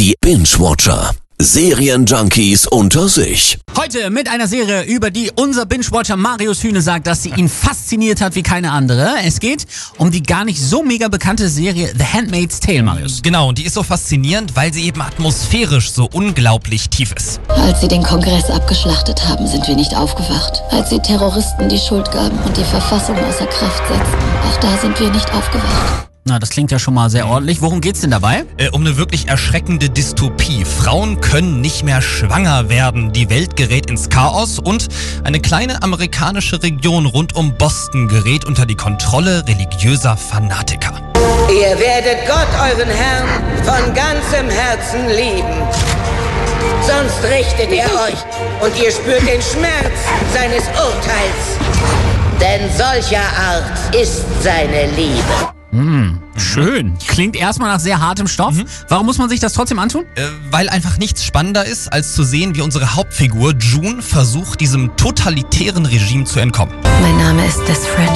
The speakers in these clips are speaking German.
Die Binge-Watcher. Serienjunkies unter sich. Heute mit einer Serie, über die unser Binge-Watcher Marius Hühne sagt, dass sie ihn fasziniert hat wie keine andere. Es geht um die gar nicht so mega bekannte Serie The Handmaid's Tale, Marius. Genau, und die ist so faszinierend, weil sie eben atmosphärisch so unglaublich tief ist. Als sie den Kongress abgeschlachtet haben, sind wir nicht aufgewacht. Als sie Terroristen die Schuld gaben und die Verfassung außer Kraft setzten, auch da sind wir nicht aufgewacht. Na, das klingt ja schon mal sehr ordentlich. Worum geht's denn dabei? Äh, um eine wirklich erschreckende Dystopie. Frauen können nicht mehr schwanger werden. Die Welt gerät ins Chaos und eine kleine amerikanische Region rund um Boston gerät unter die Kontrolle religiöser Fanatiker. Ihr werdet Gott, euren Herrn, von ganzem Herzen lieben. Sonst richtet er euch und ihr spürt den Schmerz seines Urteils. Denn solcher Art ist seine Liebe. Schön. Klingt erstmal nach sehr hartem Stoff. Warum muss man sich das trotzdem antun? Äh, weil einfach nichts spannender ist, als zu sehen, wie unsere Hauptfigur June versucht, diesem totalitären Regime zu entkommen. Mein Name ist Desfred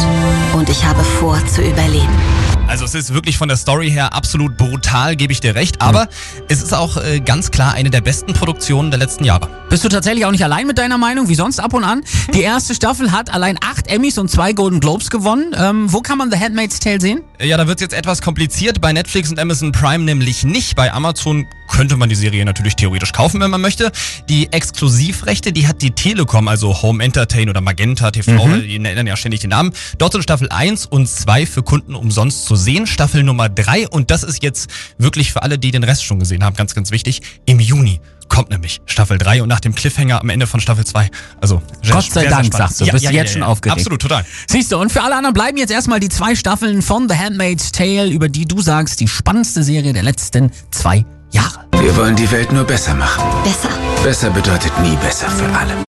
und ich habe vor zu überleben. Also es ist wirklich von der Story her absolut brutal, gebe ich dir recht, aber es ist auch äh, ganz klar eine der besten Produktionen der letzten Jahre. Bist du tatsächlich auch nicht allein mit deiner Meinung, wie sonst ab und an? Die erste Staffel hat allein acht Emmys und zwei Golden Globes gewonnen. Ähm, wo kann man The Handmaid's Tale sehen? Ja, da wird es jetzt etwas kompliziert, bei Netflix und Amazon Prime nämlich nicht. Bei Amazon könnte man die Serie natürlich theoretisch kaufen, wenn man möchte. Die Exklusivrechte, die hat die Telekom, also Home Entertain oder Magenta TV, die nennen ja ständig den Namen. Dort sind Staffel 1 und 2 für Kunden umsonst zu sehen. Staffel Nummer 3 und das ist jetzt wirklich für alle, die den Rest schon gesehen haben, ganz, ganz wichtig. Im Juni kommt nämlich Staffel 3 und nach dem Cliffhanger am Ende von Staffel 2. Also, sehr- Gott sei sehr, sehr Dank, spannend. sagst du. Bist du jetzt schon aufgeregt? Absolut, total. Siehst du, und für alle anderen bleiben jetzt erstmal die zwei Staffeln von The Handmaid's Tale, über die du sagst, die spannendste Serie der letzten zwei Jahre. Wir wollen die Welt nur besser machen. Besser. Besser bedeutet nie besser für alle.